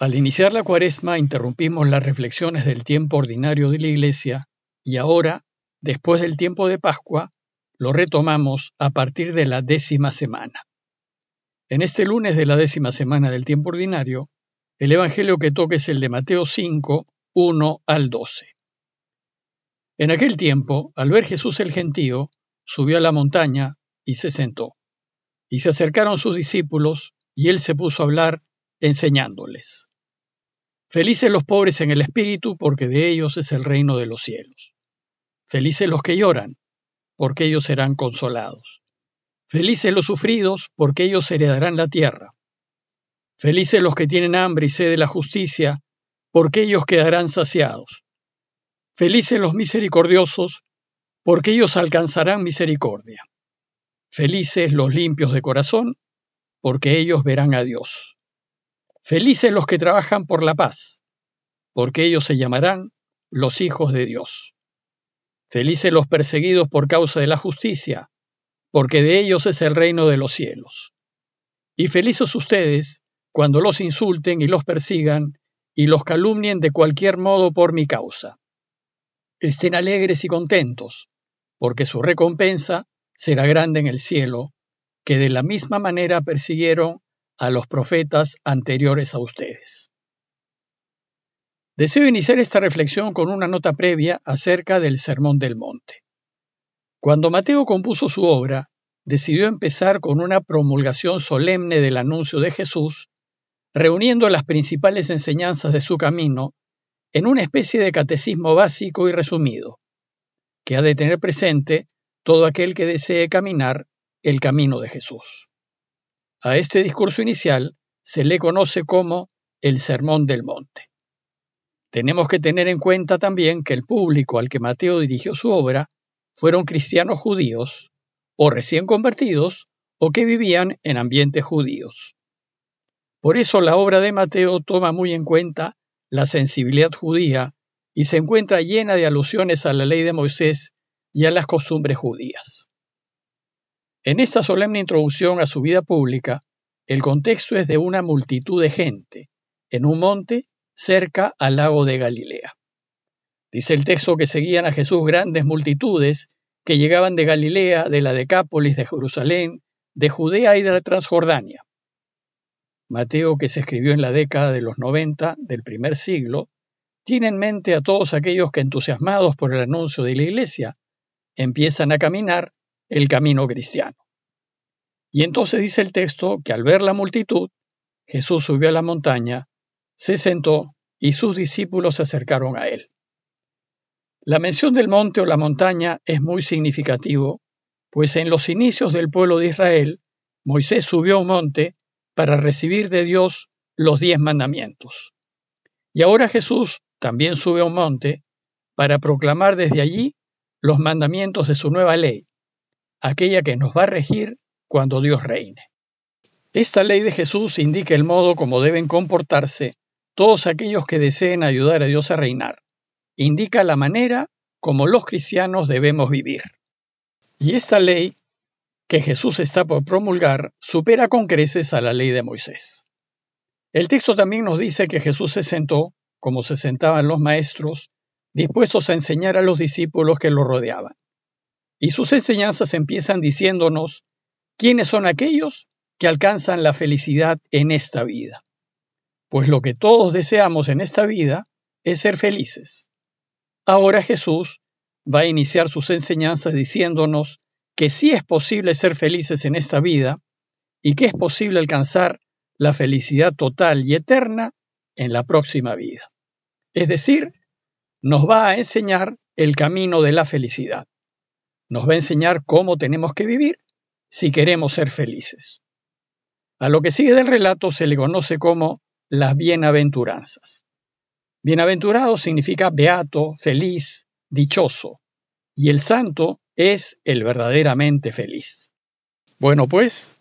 Al iniciar la cuaresma interrumpimos las reflexiones del tiempo ordinario de la Iglesia y ahora, después del tiempo de Pascua, lo retomamos a partir de la décima semana. En este lunes de la décima semana del tiempo ordinario, el Evangelio que toca es el de Mateo 5, 1 al 12. En aquel tiempo, al ver Jesús el gentío, subió a la montaña y se sentó. Y se acercaron sus discípulos, y él se puso a hablar, enseñándoles. Felices los pobres en el espíritu, porque de ellos es el reino de los cielos. Felices los que lloran, porque ellos serán consolados. Felices los sufridos, porque ellos heredarán la tierra. Felices los que tienen hambre y sed de la justicia, porque ellos quedarán saciados. Felices los misericordiosos, porque ellos alcanzarán misericordia. Felices los limpios de corazón, porque ellos verán a Dios. Felices los que trabajan por la paz, porque ellos se llamarán los hijos de Dios. Felices los perseguidos por causa de la justicia, porque de ellos es el reino de los cielos. Y felices ustedes cuando los insulten y los persigan y los calumnien de cualquier modo por mi causa. Estén alegres y contentos, porque su recompensa será grande en el cielo, que de la misma manera persiguieron a los profetas anteriores a ustedes. Deseo iniciar esta reflexión con una nota previa acerca del Sermón del Monte. Cuando Mateo compuso su obra, decidió empezar con una promulgación solemne del anuncio de Jesús, reuniendo las principales enseñanzas de su camino en una especie de catecismo básico y resumido, que ha de tener presente todo aquel que desee caminar el camino de Jesús. A este discurso inicial se le conoce como el Sermón del Monte. Tenemos que tener en cuenta también que el público al que Mateo dirigió su obra fueron cristianos judíos, o recién convertidos, o que vivían en ambientes judíos. Por eso la obra de Mateo toma muy en cuenta la sensibilidad judía y se encuentra llena de alusiones a la ley de Moisés y a las costumbres judías. En esta solemne introducción a su vida pública, el contexto es de una multitud de gente, en un monte cerca al lago de Galilea. Dice el texto que seguían a Jesús grandes multitudes que llegaban de Galilea, de la Decápolis, de Jerusalén, de Judea y de la Transjordania. Mateo, que se escribió en la década de los 90 del primer siglo, tiene en mente a todos aquellos que entusiasmados por el anuncio de la Iglesia empiezan a caminar el camino cristiano. Y entonces dice el texto que al ver la multitud, Jesús subió a la montaña, se sentó y sus discípulos se acercaron a él. La mención del monte o la montaña es muy significativo, pues en los inicios del pueblo de Israel, Moisés subió a un monte para recibir de Dios los diez mandamientos. Y ahora Jesús también sube a un monte para proclamar desde allí los mandamientos de su nueva ley, aquella que nos va a regir cuando Dios reine. Esta ley de Jesús indica el modo como deben comportarse todos aquellos que deseen ayudar a Dios a reinar. Indica la manera como los cristianos debemos vivir. Y esta ley que Jesús está por promulgar supera con creces a la ley de Moisés. El texto también nos dice que Jesús se sentó, como se sentaban los maestros, dispuestos a enseñar a los discípulos que lo rodeaban. Y sus enseñanzas empiezan diciéndonos quiénes son aquellos que alcanzan la felicidad en esta vida. Pues lo que todos deseamos en esta vida es ser felices. Ahora Jesús va a iniciar sus enseñanzas diciéndonos que sí es posible ser felices en esta vida y que es posible alcanzar la felicidad total y eterna en la próxima vida. Es decir, nos va a enseñar el camino de la felicidad. Nos va a enseñar cómo tenemos que vivir si queremos ser felices. A lo que sigue del relato se le conoce como las bienaventuranzas. Bienaventurado significa beato, feliz, dichoso, y el santo es el verdaderamente feliz. Bueno, pues,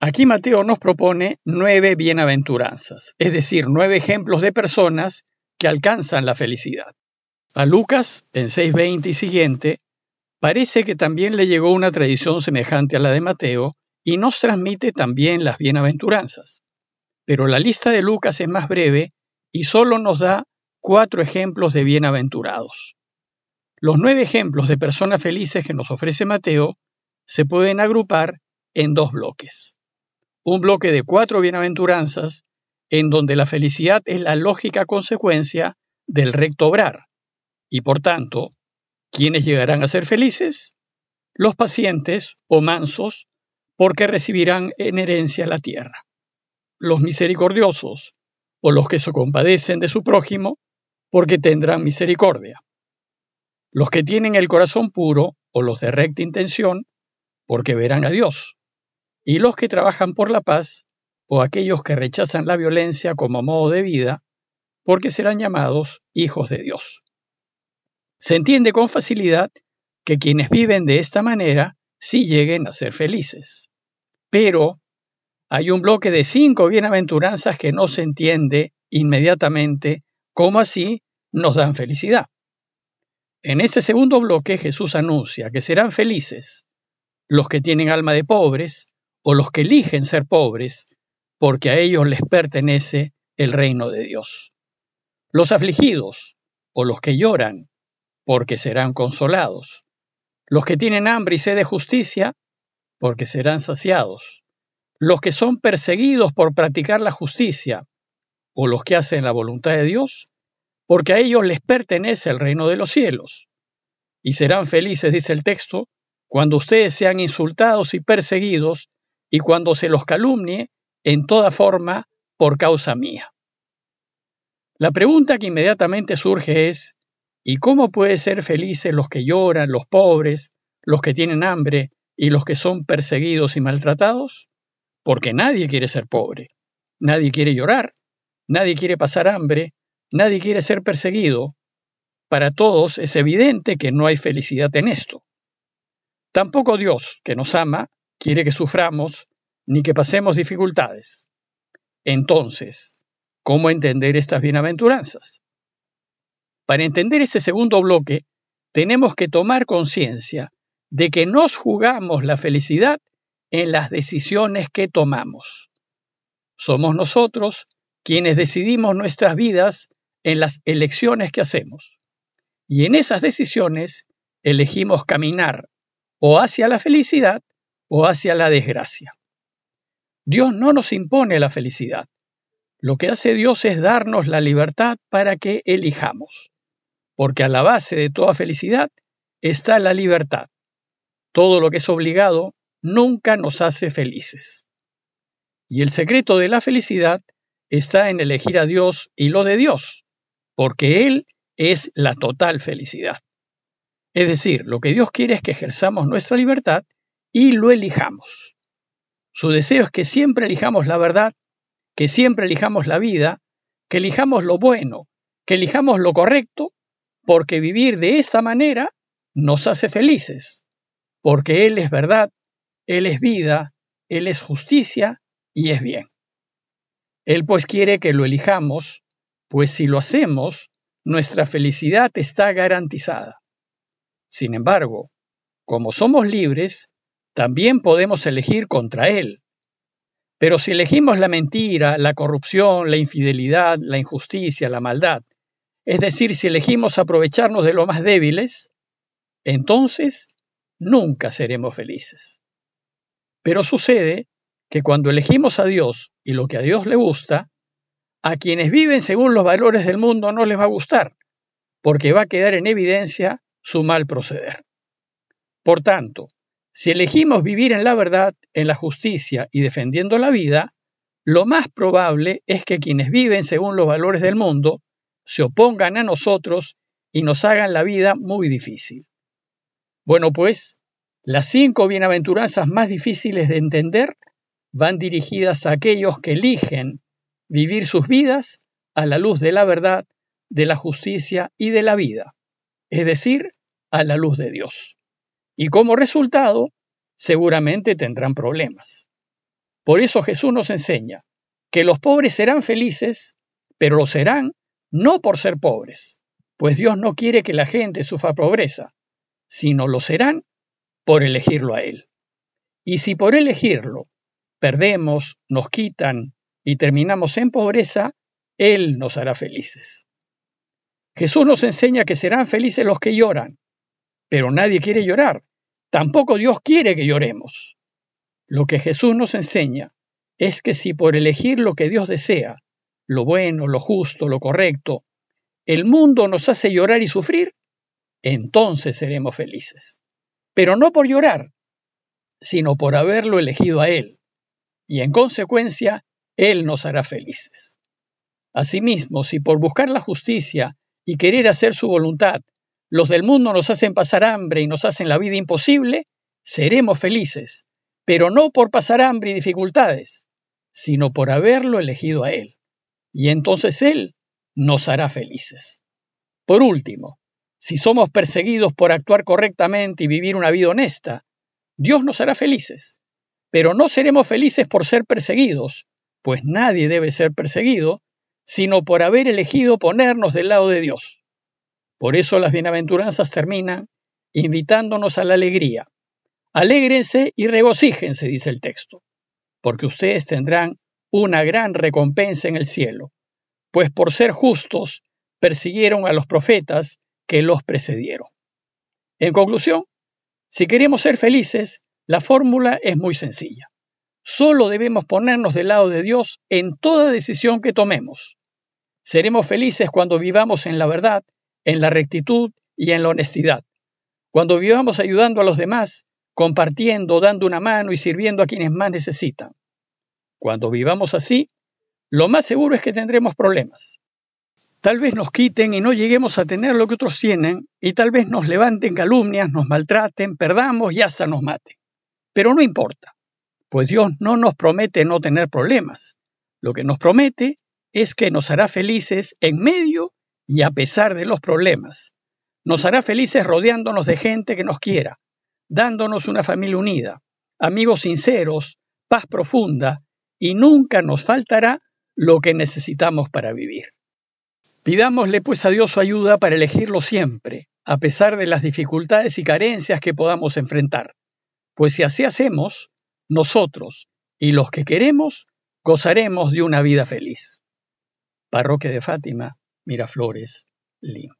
aquí Mateo nos propone nueve bienaventuranzas, es decir, nueve ejemplos de personas que alcanzan la felicidad. A Lucas, en 6.20 y siguiente, parece que también le llegó una tradición semejante a la de Mateo y nos transmite también las bienaventuranzas. pero la lista de Lucas es más breve y solo nos da cuatro ejemplos de bienaventurados. Los nueve ejemplos de personas felices que nos ofrece Mateo se pueden agrupar en dos bloques. Un bloque de cuatro bienaventuranzas en donde la felicidad es la lógica consecuencia del recto obrar. Y por tanto, ¿quiénes llegarán a ser felices? Los pacientes o mansos, porque recibirán en herencia la tierra. Los misericordiosos, o los que se compadecen de su prójimo, porque tendrán misericordia. Los que tienen el corazón puro, o los de recta intención, porque verán a Dios. Y los que trabajan por la paz, o aquellos que rechazan la violencia como modo de vida, porque serán llamados hijos de Dios. Se entiende con facilidad que quienes viven de esta manera sí lleguen a ser felices. Pero hay un bloque de cinco bienaventuranzas que no se entiende inmediatamente cómo así nos dan felicidad. En ese segundo bloque Jesús anuncia que serán felices los que tienen alma de pobres o los que eligen ser pobres porque a ellos les pertenece el reino de Dios. Los afligidos, o los que lloran, porque serán consolados. Los que tienen hambre y sed de justicia, porque serán saciados. Los que son perseguidos por practicar la justicia, o los que hacen la voluntad de Dios, porque a ellos les pertenece el reino de los cielos. Y serán felices, dice el texto, cuando ustedes sean insultados y perseguidos, y cuando se los calumnie en toda forma por causa mía. La pregunta que inmediatamente surge es, ¿y cómo pueden ser felices los que lloran, los pobres, los que tienen hambre y los que son perseguidos y maltratados? Porque nadie quiere ser pobre, nadie quiere llorar, nadie quiere pasar hambre, nadie quiere ser perseguido. Para todos es evidente que no hay felicidad en esto. Tampoco Dios, que nos ama, quiere que suframos ni que pasemos dificultades. Entonces, ¿cómo entender estas bienaventuranzas? Para entender ese segundo bloque, tenemos que tomar conciencia de que nos jugamos la felicidad en las decisiones que tomamos. Somos nosotros quienes decidimos nuestras vidas en las elecciones que hacemos. Y en esas decisiones elegimos caminar o hacia la felicidad o hacia la desgracia. Dios no nos impone la felicidad. Lo que hace Dios es darnos la libertad para que elijamos, porque a la base de toda felicidad está la libertad. Todo lo que es obligado nunca nos hace felices. Y el secreto de la felicidad está en elegir a Dios y lo de Dios, porque Él es la total felicidad. Es decir, lo que Dios quiere es que ejerzamos nuestra libertad y lo elijamos. Su deseo es que siempre elijamos la verdad, que siempre elijamos la vida, que elijamos lo bueno, que elijamos lo correcto, porque vivir de esta manera nos hace felices, porque Él es verdad, Él es vida, Él es justicia y es bien. Él pues quiere que lo elijamos, pues si lo hacemos, nuestra felicidad está garantizada. Sin embargo, como somos libres, también podemos elegir contra Él. Pero si elegimos la mentira, la corrupción, la infidelidad, la injusticia, la maldad, es decir, si elegimos aprovecharnos de los más débiles, entonces nunca seremos felices. Pero sucede que cuando elegimos a Dios y lo que a Dios le gusta, a quienes viven según los valores del mundo no les va a gustar, porque va a quedar en evidencia su mal proceder. Por tanto, si elegimos vivir en la verdad, en la justicia y defendiendo la vida, lo más probable es que quienes viven según los valores del mundo se opongan a nosotros y nos hagan la vida muy difícil. Bueno, pues, las cinco bienaventuranzas más difíciles de entender van dirigidas a aquellos que eligen vivir sus vidas a la luz de la verdad, de la justicia y de la vida, es decir, a la luz de Dios y como resultado seguramente tendrán problemas. Por eso Jesús nos enseña que los pobres serán felices, pero lo serán no por ser pobres, pues Dios no quiere que la gente sufra pobreza, sino lo serán por elegirlo a Él. Y si por elegirlo perdemos, nos quitan y terminamos en pobreza, Él nos hará felices. Jesús nos enseña que serán felices los que lloran, pero nadie quiere llorar. Tampoco Dios quiere que lloremos. Lo que Jesús nos enseña es que si por elegir lo que Dios desea, lo bueno, lo justo, lo correcto, el mundo nos hace llorar y sufrir, entonces seremos felices. Pero no por llorar, sino por haberlo elegido a Él, y en consecuencia Él nos hará felices. Asimismo, si por buscar la justicia y querer hacer su voluntad, los del mundo nos hacen pasar hambre y nos hacen la vida imposible, seremos felices, pero no por pasar hambre y dificultades, sino por haberlo elegido a Él. Y entonces Él nos hará felices. Por último, si somos perseguidos por actuar correctamente y vivir una vida honesta, Dios nos hará felices. Pero no seremos felices por ser perseguidos, pues nadie debe ser perseguido, sino por haber elegido ponernos del lado de Dios. Por eso las bienaventuranzas terminan invitándonos a la alegría. Alégrense y regocíjense, dice el texto, porque ustedes tendrán una gran recompensa en el cielo, pues por ser justos persiguieron a los profetas que los precedieron. En conclusión, si queremos ser felices, la fórmula es muy sencilla. Solo debemos ponernos del lado de Dios en toda decisión que tomemos. Seremos felices cuando vivamos en la verdad, en la rectitud y en la honestidad. Cuando vivamos ayudando a los demás, compartiendo, dando una mano y sirviendo a quienes más necesitan. Cuando vivamos así, lo más seguro es que tendremos problemas. Tal vez nos quiten y no lleguemos a tener lo que otros tienen, y tal vez nos levanten calumnias, nos maltraten, perdamos y hasta nos maten. Pero no importa, pues Dios no nos promete no tener problemas. Lo que nos promete es que nos hará felices en medio y a pesar de los problemas. Nos hará felices rodeándonos de gente que nos quiera, dándonos una familia unida, amigos sinceros, paz profunda, y nunca nos faltará lo que necesitamos para vivir. Pidámosle pues a Dios su ayuda para elegirlo siempre, a pesar de las dificultades y carencias que podamos enfrentar, pues si así hacemos, nosotros y los que queremos gozaremos de una vida feliz. Parroquia de Fátima, Miraflores, Lima.